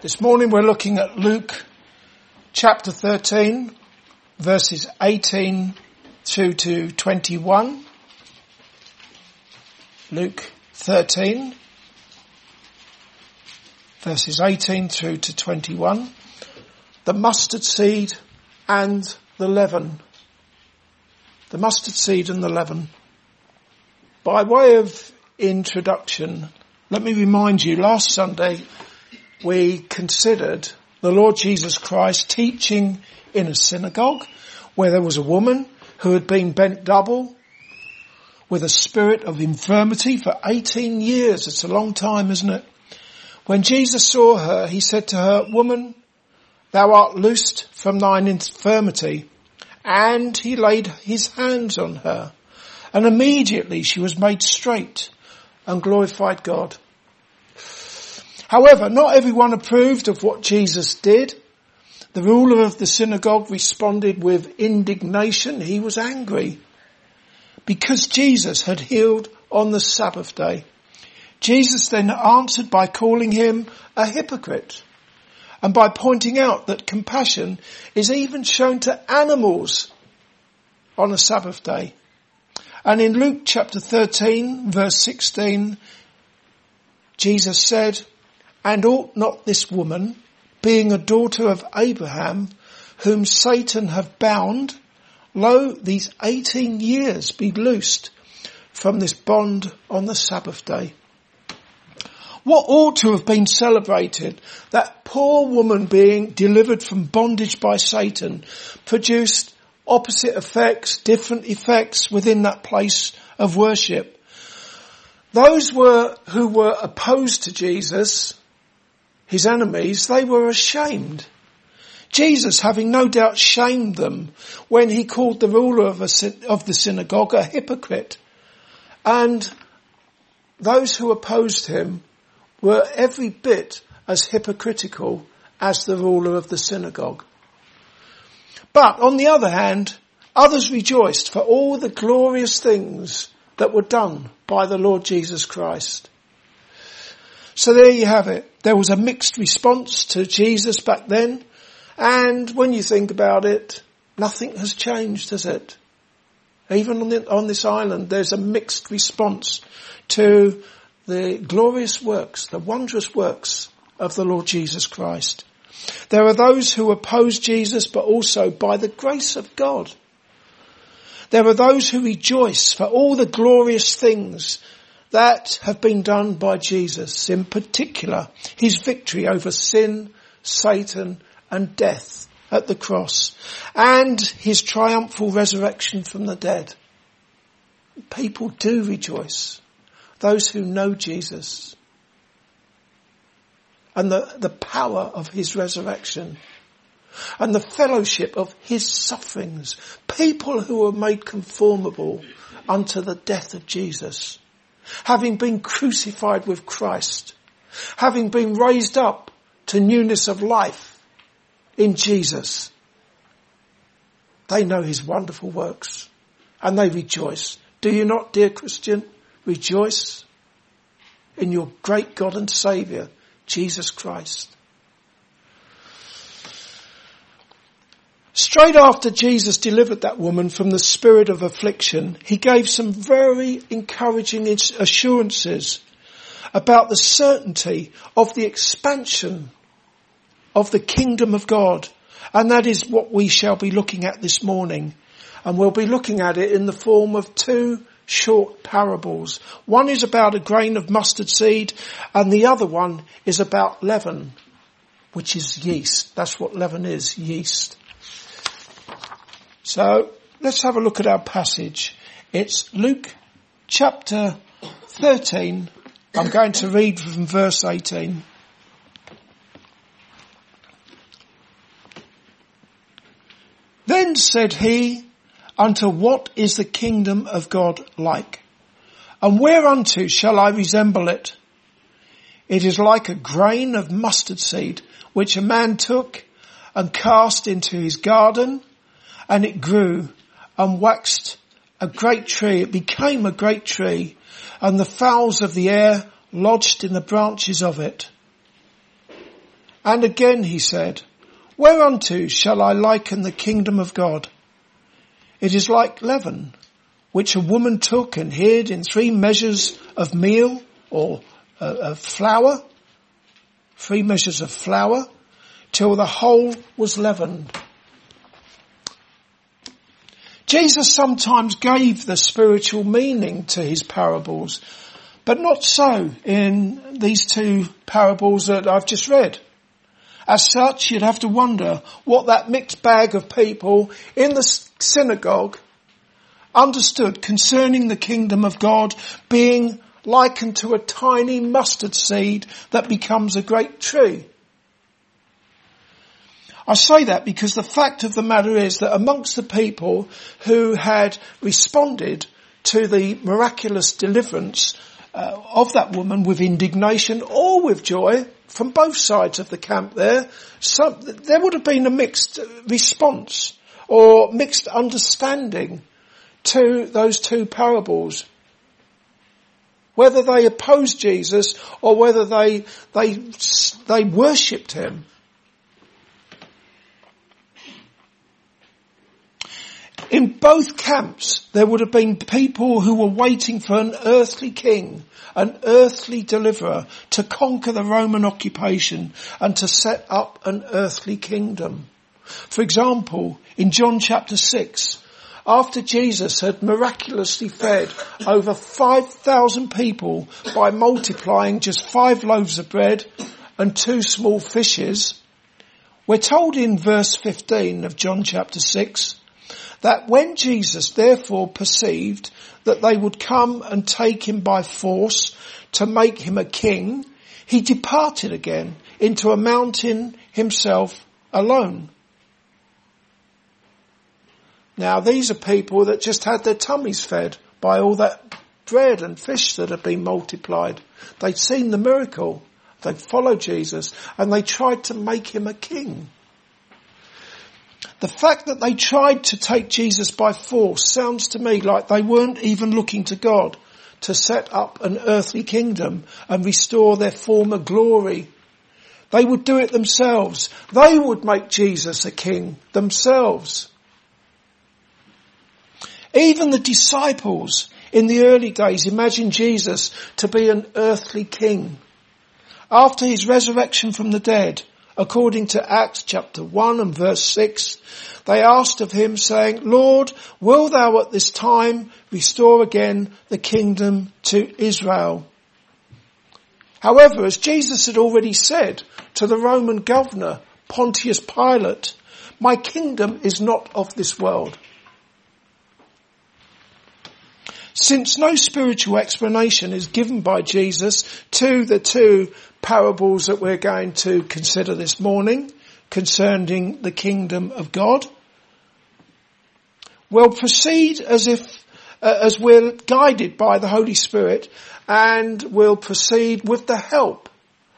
This morning we're looking at Luke chapter 13 verses 18 through to 21. Luke 13 verses 18 through to 21. The mustard seed and the leaven. The mustard seed and the leaven. By way of introduction, let me remind you, last Sunday we considered the Lord Jesus Christ teaching in a synagogue where there was a woman who had been bent double with a spirit of infirmity for 18 years. It's a long time, isn't it? When Jesus saw her, he said to her, woman, thou art loosed from thine infirmity. And he laid his hands on her and immediately she was made straight and glorified God. However, not everyone approved of what Jesus did. The ruler of the synagogue responded with indignation. He was angry because Jesus had healed on the Sabbath day. Jesus then answered by calling him a hypocrite and by pointing out that compassion is even shown to animals on a Sabbath day. And in Luke chapter 13 verse 16, Jesus said, and ought not this woman, being a daughter of Abraham, whom Satan have bound, lo, these 18 years be loosed from this bond on the Sabbath day. What ought to have been celebrated, that poor woman being delivered from bondage by Satan, produced opposite effects, different effects within that place of worship. Those were, who were opposed to Jesus, his enemies, they were ashamed. Jesus, having no doubt shamed them when he called the ruler of, a, of the synagogue a hypocrite. And those who opposed him were every bit as hypocritical as the ruler of the synagogue. But on the other hand, others rejoiced for all the glorious things that were done by the Lord Jesus Christ. So there you have it. There was a mixed response to Jesus back then. And when you think about it, nothing has changed, has it? Even on, the, on this island, there's a mixed response to the glorious works, the wondrous works of the Lord Jesus Christ. There are those who oppose Jesus, but also by the grace of God. There are those who rejoice for all the glorious things that have been done by Jesus, in particular his victory over sin, Satan and death at the cross and his triumphal resurrection from the dead. People do rejoice. Those who know Jesus and the, the power of his resurrection and the fellowship of his sufferings. People who are made conformable unto the death of Jesus having been crucified with Christ, having been raised up to newness of life in Jesus. They know his wonderful works and they rejoice. Do you not, dear Christian, rejoice in your great God and Saviour, Jesus Christ? Straight after Jesus delivered that woman from the spirit of affliction, he gave some very encouraging assurances about the certainty of the expansion of the kingdom of God. And that is what we shall be looking at this morning. And we'll be looking at it in the form of two short parables. One is about a grain of mustard seed and the other one is about leaven, which is yeast. That's what leaven is, yeast. So let's have a look at our passage. It's Luke chapter 13. I'm going to read from verse 18. Then said he, unto what is the kingdom of God like? And whereunto shall I resemble it? It is like a grain of mustard seed, which a man took and cast into his garden and it grew and waxed a great tree. It became a great tree and the fowls of the air lodged in the branches of it. And again he said, Whereunto shall I liken the kingdom of God? It is like leaven, which a woman took and hid in three measures of meal or uh, of flour, three measures of flour, till the whole was leavened. Jesus sometimes gave the spiritual meaning to his parables, but not so in these two parables that I've just read. As such, you'd have to wonder what that mixed bag of people in the synagogue understood concerning the kingdom of God being likened to a tiny mustard seed that becomes a great tree. I say that because the fact of the matter is that amongst the people who had responded to the miraculous deliverance uh, of that woman with indignation or with joy from both sides of the camp there, some, there would have been a mixed response or mixed understanding to those two parables. Whether they opposed Jesus or whether they, they, they worshipped him. In both camps, there would have been people who were waiting for an earthly king, an earthly deliverer to conquer the Roman occupation and to set up an earthly kingdom. For example, in John chapter 6, after Jesus had miraculously fed over 5,000 people by multiplying just five loaves of bread and two small fishes, we're told in verse 15 of John chapter 6 that when Jesus therefore perceived that they would come and take him by force to make him a king, he departed again into a mountain himself alone. Now these are people that just had their tummies fed by all that bread and fish that had been multiplied. They'd seen the miracle. They followed Jesus and they tried to make him a king. The fact that they tried to take Jesus by force sounds to me like they weren't even looking to God to set up an earthly kingdom and restore their former glory. They would do it themselves. They would make Jesus a king themselves. Even the disciples in the early days imagined Jesus to be an earthly king. After his resurrection from the dead, according to Acts chapter 1 and verse 6, they asked of him saying, Lord, will thou at this time restore again the kingdom to Israel? However, as Jesus had already said to the Roman governor, Pontius Pilate, my kingdom is not of this world. Since no spiritual explanation is given by Jesus to the two parables that we're going to consider this morning concerning the kingdom of God, we'll proceed as if, uh, as we're guided by the Holy Spirit and we'll proceed with the help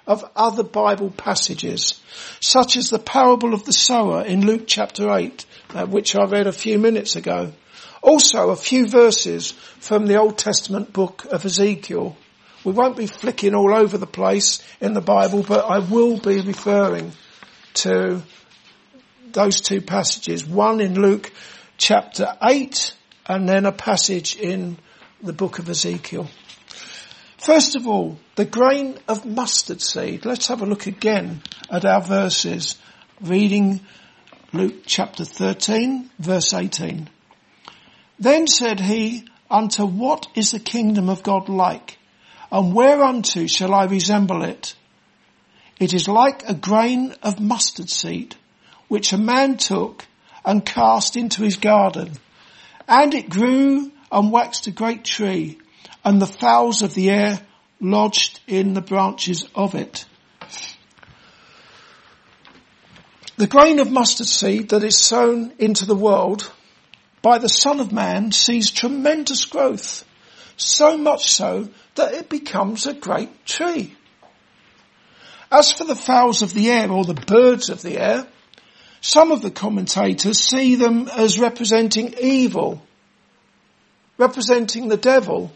of other Bible passages, such as the parable of the sower in Luke chapter 8, uh, which I read a few minutes ago. Also a few verses from the Old Testament book of Ezekiel. We won't be flicking all over the place in the Bible, but I will be referring to those two passages. One in Luke chapter 8 and then a passage in the book of Ezekiel. First of all, the grain of mustard seed. Let's have a look again at our verses reading Luke chapter 13 verse 18. Then said he, unto what is the kingdom of God like? And whereunto shall I resemble it? It is like a grain of mustard seed, which a man took and cast into his garden. And it grew and waxed a great tree, and the fowls of the air lodged in the branches of it. The grain of mustard seed that is sown into the world by the Son of Man sees tremendous growth, so much so that it becomes a great tree. As for the fowls of the air or the birds of the air, some of the commentators see them as representing evil, representing the devil,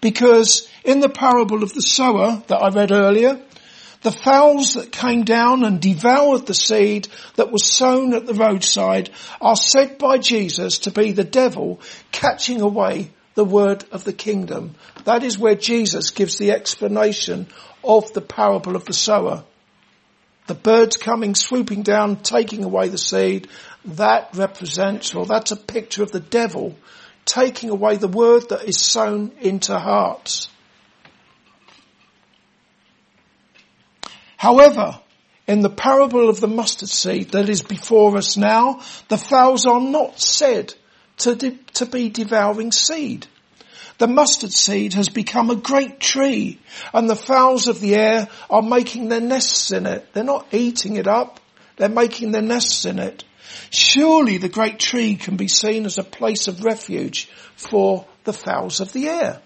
because in the parable of the sower that I read earlier, The fowls that came down and devoured the seed that was sown at the roadside are said by Jesus to be the devil catching away the word of the kingdom. That is where Jesus gives the explanation of the parable of the sower. The birds coming, swooping down, taking away the seed, that represents, or that's a picture of the devil taking away the word that is sown into hearts. However, in the parable of the mustard seed that is before us now, the fowls are not said to, de- to be devouring seed. The mustard seed has become a great tree and the fowls of the air are making their nests in it. They're not eating it up. They're making their nests in it. Surely the great tree can be seen as a place of refuge for the fowls of the air.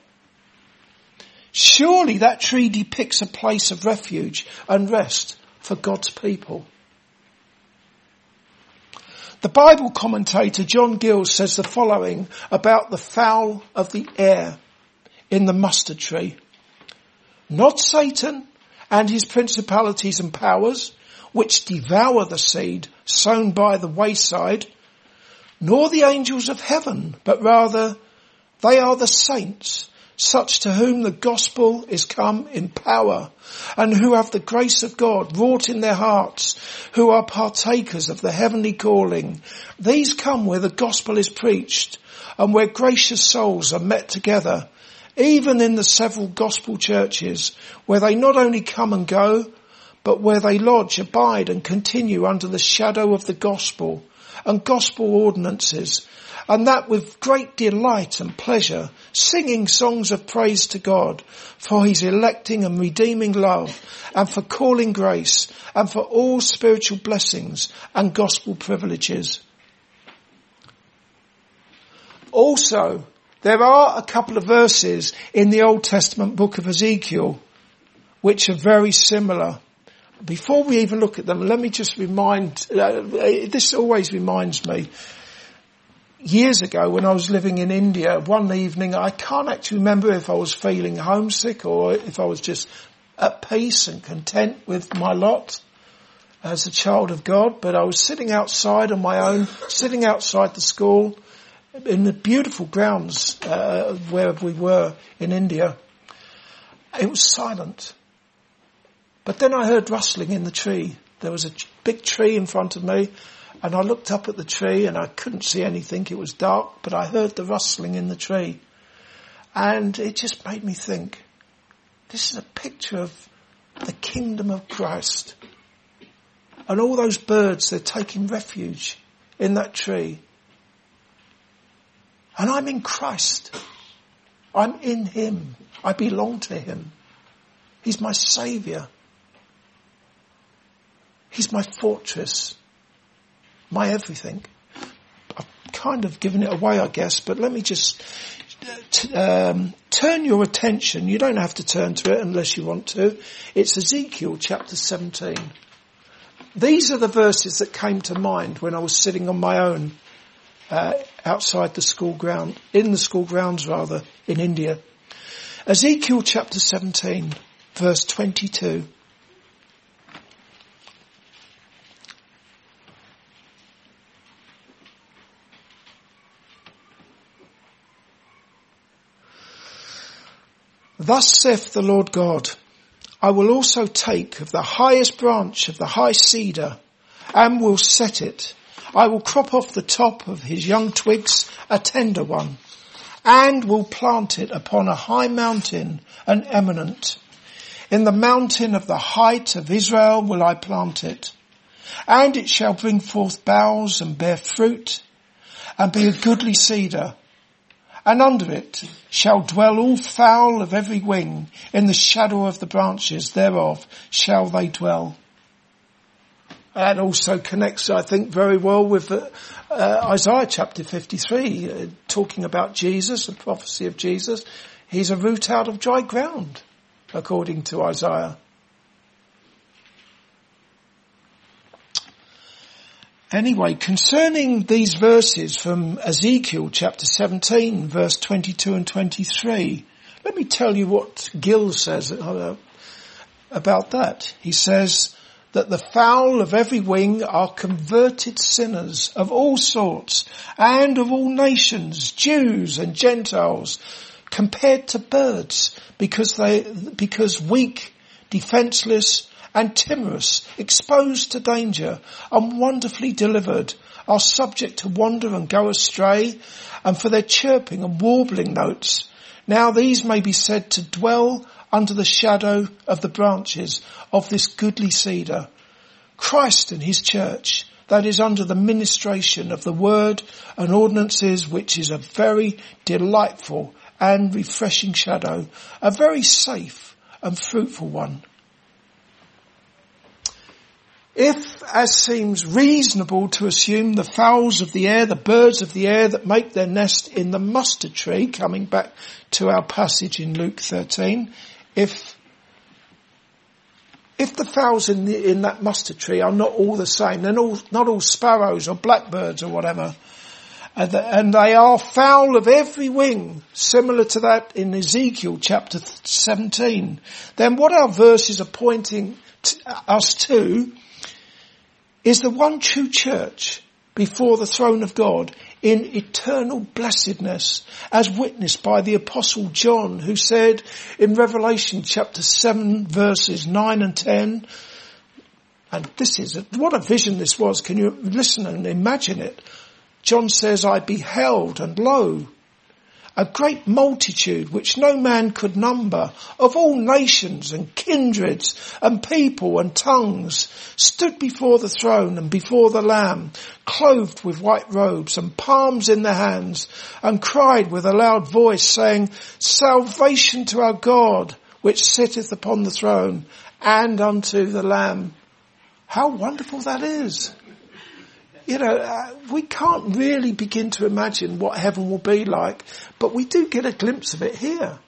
Surely that tree depicts a place of refuge and rest for God's people. The Bible commentator John Gill says the following about the fowl of the air in the mustard tree. Not Satan and his principalities and powers, which devour the seed sown by the wayside, nor the angels of heaven, but rather they are the saints such to whom the gospel is come in power and who have the grace of God wrought in their hearts, who are partakers of the heavenly calling. These come where the gospel is preached and where gracious souls are met together, even in the several gospel churches where they not only come and go, but where they lodge, abide and continue under the shadow of the gospel and gospel ordinances and that with great delight and pleasure, singing songs of praise to God for his electing and redeeming love and for calling grace and for all spiritual blessings and gospel privileges. Also, there are a couple of verses in the Old Testament book of Ezekiel which are very similar. Before we even look at them, let me just remind, uh, this always reminds me years ago when I was living in India, one evening, I can't actually remember if I was feeling homesick or if I was just at peace and content with my lot as a child of God, but I was sitting outside on my own, sitting outside the school in the beautiful grounds uh, where we were in India. It was silent. But then I heard rustling in the tree. There was a big tree in front of me and I looked up at the tree and I couldn't see anything. It was dark, but I heard the rustling in the tree. And it just made me think, this is a picture of the kingdom of Christ. And all those birds, they're taking refuge in that tree. And I'm in Christ. I'm in Him. I belong to Him. He's my Saviour. He's my fortress my everything. I've kind of given it away, I guess, but let me just um, turn your attention. You don't have to turn to it unless you want to. It's Ezekiel chapter 17. These are the verses that came to mind when I was sitting on my own uh, outside the school ground, in the school grounds rather, in India. Ezekiel chapter 17, verse 22. Thus saith the Lord God, I will also take of the highest branch of the high cedar and will set it. I will crop off the top of his young twigs a tender one and will plant it upon a high mountain an eminent. In the mountain of the height of Israel will I plant it and it shall bring forth boughs and bear fruit and be a goodly cedar and under it shall dwell all fowl of every wing, in the shadow of the branches thereof shall they dwell. That also connects, I think, very well with uh, uh, Isaiah chapter 53, uh, talking about Jesus, the prophecy of Jesus. He's a root out of dry ground, according to Isaiah. Anyway, concerning these verses from Ezekiel chapter 17 verse 22 and 23, let me tell you what Gill says. Uh, about that. He says that the fowl of every wing are converted sinners of all sorts and of all nations, Jews and Gentiles, compared to birds because they, because weak, defenseless and timorous, exposed to danger and wonderfully delivered are subject to wander and go astray and for their chirping and warbling notes. Now these may be said to dwell under the shadow of the branches of this goodly cedar. Christ and his church, that is under the ministration of the word and ordinances, which is a very delightful and refreshing shadow, a very safe and fruitful one. If, as seems reasonable to assume, the fowls of the air, the birds of the air that make their nest in the mustard tree, coming back to our passage in Luke 13, if if the fowls in, the, in that mustard tree are not all the same, they're all, not all sparrows or blackbirds or whatever, and, the, and they are fowl of every wing, similar to that in Ezekiel chapter 17, then what our verses are pointing us to is the one true church before the throne of God in eternal blessedness as witnessed by the apostle John who said in Revelation chapter 7 verses 9 and 10 and this is, what a vision this was. Can you listen and imagine it? John says, I beheld and lo, a great multitude which no man could number of all nations and kindreds and people and tongues stood before the throne and before the lamb clothed with white robes and palms in their hands and cried with a loud voice saying salvation to our God which sitteth upon the throne and unto the lamb. How wonderful that is you know, uh, we can't really begin to imagine what heaven will be like, but we do get a glimpse of it here.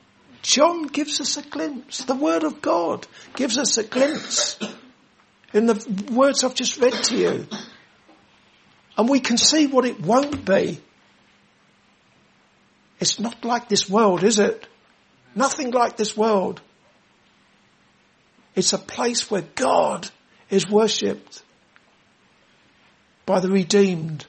John gives us a glimpse. The Word of God gives us a glimpse in the words I've just read to you. And we can see what it won't be. It's not like this world, is it? Nothing like this world. It's a place where God is worshipped by the redeemed.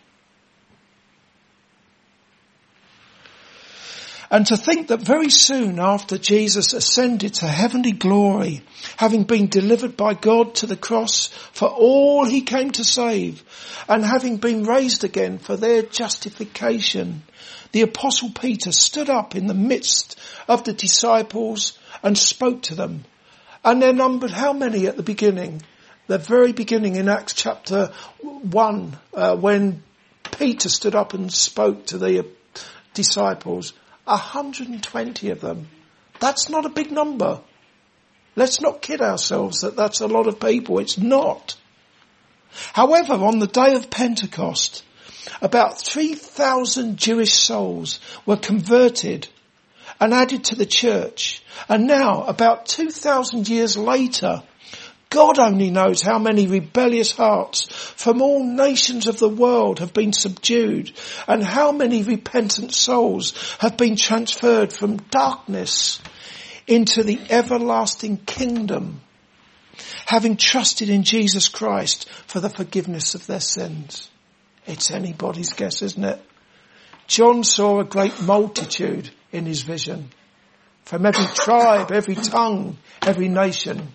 And to think that very soon after Jesus ascended to heavenly glory, having been delivered by God to the cross for all he came to save, and having been raised again for their justification, the apostle Peter stood up in the midst of the disciples and spoke to them. And there numbered how many at the beginning? The very beginning in Acts chapter 1, uh, when Peter stood up and spoke to the disciples, 120 of them. That's not a big number. Let's not kid ourselves that that's a lot of people. It's not. However, on the day of Pentecost, about 3,000 Jewish souls were converted and added to the church. And now, about 2,000 years later, God only knows how many rebellious hearts from all nations of the world have been subdued and how many repentant souls have been transferred from darkness into the everlasting kingdom, having trusted in Jesus Christ for the forgiveness of their sins. It's anybody's guess, isn't it? John saw a great multitude in his vision from every tribe, every tongue, every nation.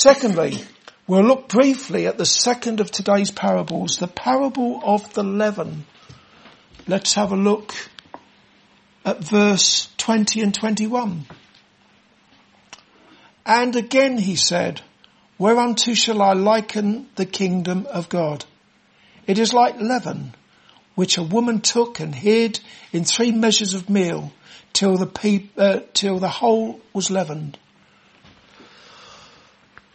Secondly, we'll look briefly at the second of today's parables, the parable of the leaven. Let's have a look at verse 20 and 21. And again he said, Whereunto shall I liken the kingdom of God? It is like leaven, which a woman took and hid in three measures of meal till the pe- uh, till the whole was leavened.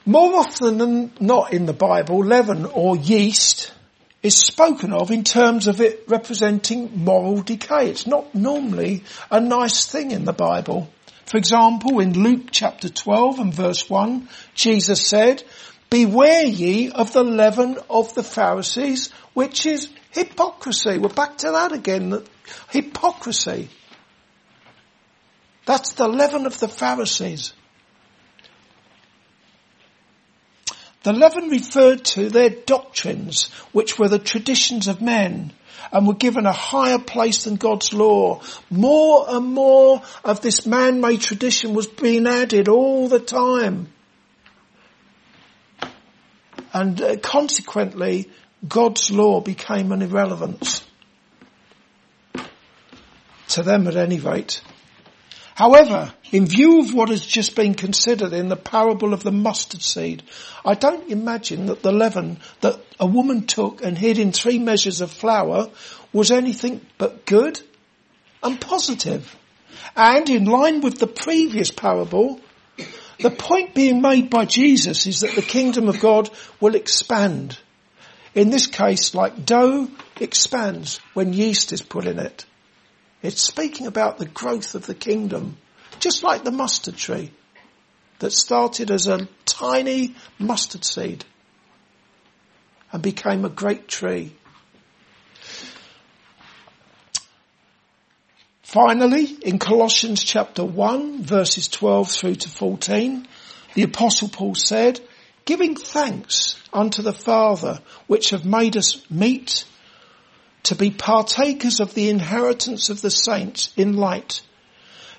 More often than not in the Bible, leaven or yeast is spoken of in terms of it representing moral decay. It's not normally a nice thing in the Bible. For example, in Luke chapter 12 and verse 1, Jesus said, Beware ye of the leaven of the Pharisees, which is hypocrisy. We're back to that again, hypocrisy. That's the leaven of the Pharisees. The leaven referred to their doctrines, which were the traditions of men and were given a higher place than God's law. More and more of this man-made tradition was being added all the time. And uh, consequently, God's law became an irrelevance. To them at any rate. However, in view of what has just been considered in the parable of the mustard seed, I don't imagine that the leaven that a woman took and hid in three measures of flour was anything but good and positive. And in line with the previous parable, the point being made by Jesus is that the kingdom of God will expand. In this case, like dough expands when yeast is put in it. It's speaking about the growth of the kingdom, just like the mustard tree that started as a tiny mustard seed and became a great tree. Finally, in Colossians chapter 1 verses 12 through to 14, the apostle Paul said, giving thanks unto the Father which have made us meet to be partakers of the inheritance of the saints in light,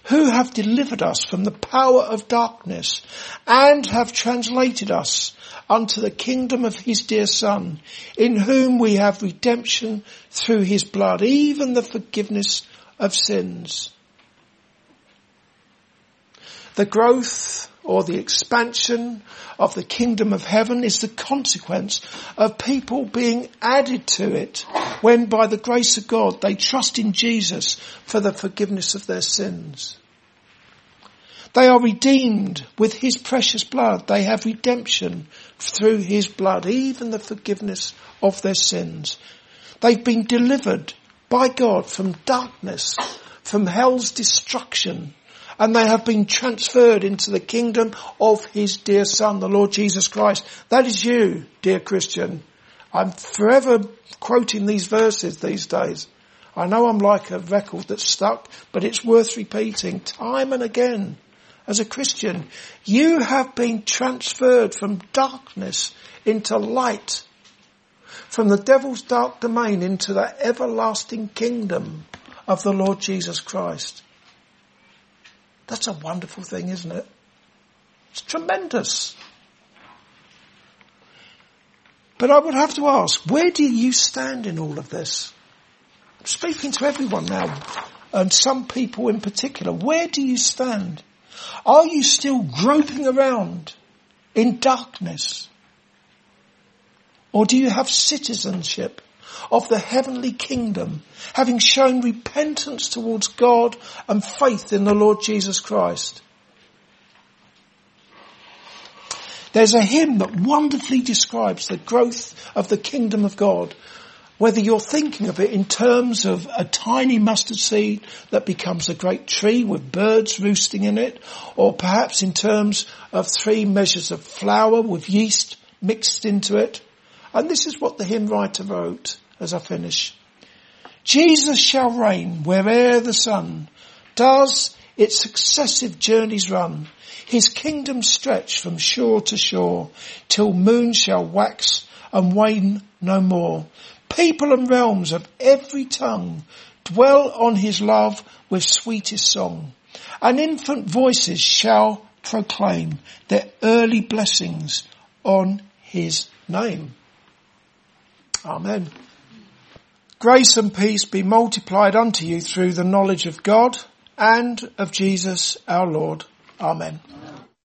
who have delivered us from the power of darkness and have translated us unto the kingdom of his dear son, in whom we have redemption through his blood, even the forgiveness of sins. The growth or the expansion of the kingdom of heaven is the consequence of people being added to it when by the grace of God they trust in Jesus for the forgiveness of their sins. They are redeemed with his precious blood. They have redemption through his blood, even the forgiveness of their sins. They've been delivered by God from darkness, from hell's destruction, and they have been transferred into the kingdom of his dear son, the Lord Jesus Christ. That is you, dear Christian. I'm forever quoting these verses these days. I know I'm like a record that's stuck, but it's worth repeating time and again. As a Christian, you have been transferred from darkness into light, from the devil's dark domain into the everlasting kingdom of the Lord Jesus Christ. That's a wonderful thing, isn't it? It's tremendous. But I would have to ask, where do you stand in all of this? I'm speaking to everyone now, and some people in particular. Where do you stand? Are you still groping around in darkness? Or do you have citizenship of the heavenly kingdom, having shown repentance towards God and faith in the Lord Jesus Christ. There's a hymn that wonderfully describes the growth of the kingdom of God. Whether you're thinking of it in terms of a tiny mustard seed that becomes a great tree with birds roosting in it, or perhaps in terms of three measures of flour with yeast mixed into it. And this is what the hymn writer wrote as I finish. Jesus shall reign where'er the sun does its successive journeys run. His kingdom stretch from shore to shore till moon shall wax and wane no more. People and realms of every tongue dwell on his love with sweetest song. And infant voices shall proclaim their early blessings on his name. Amen. Grace and peace be multiplied unto you through the knowledge of God and of Jesus our Lord. Amen.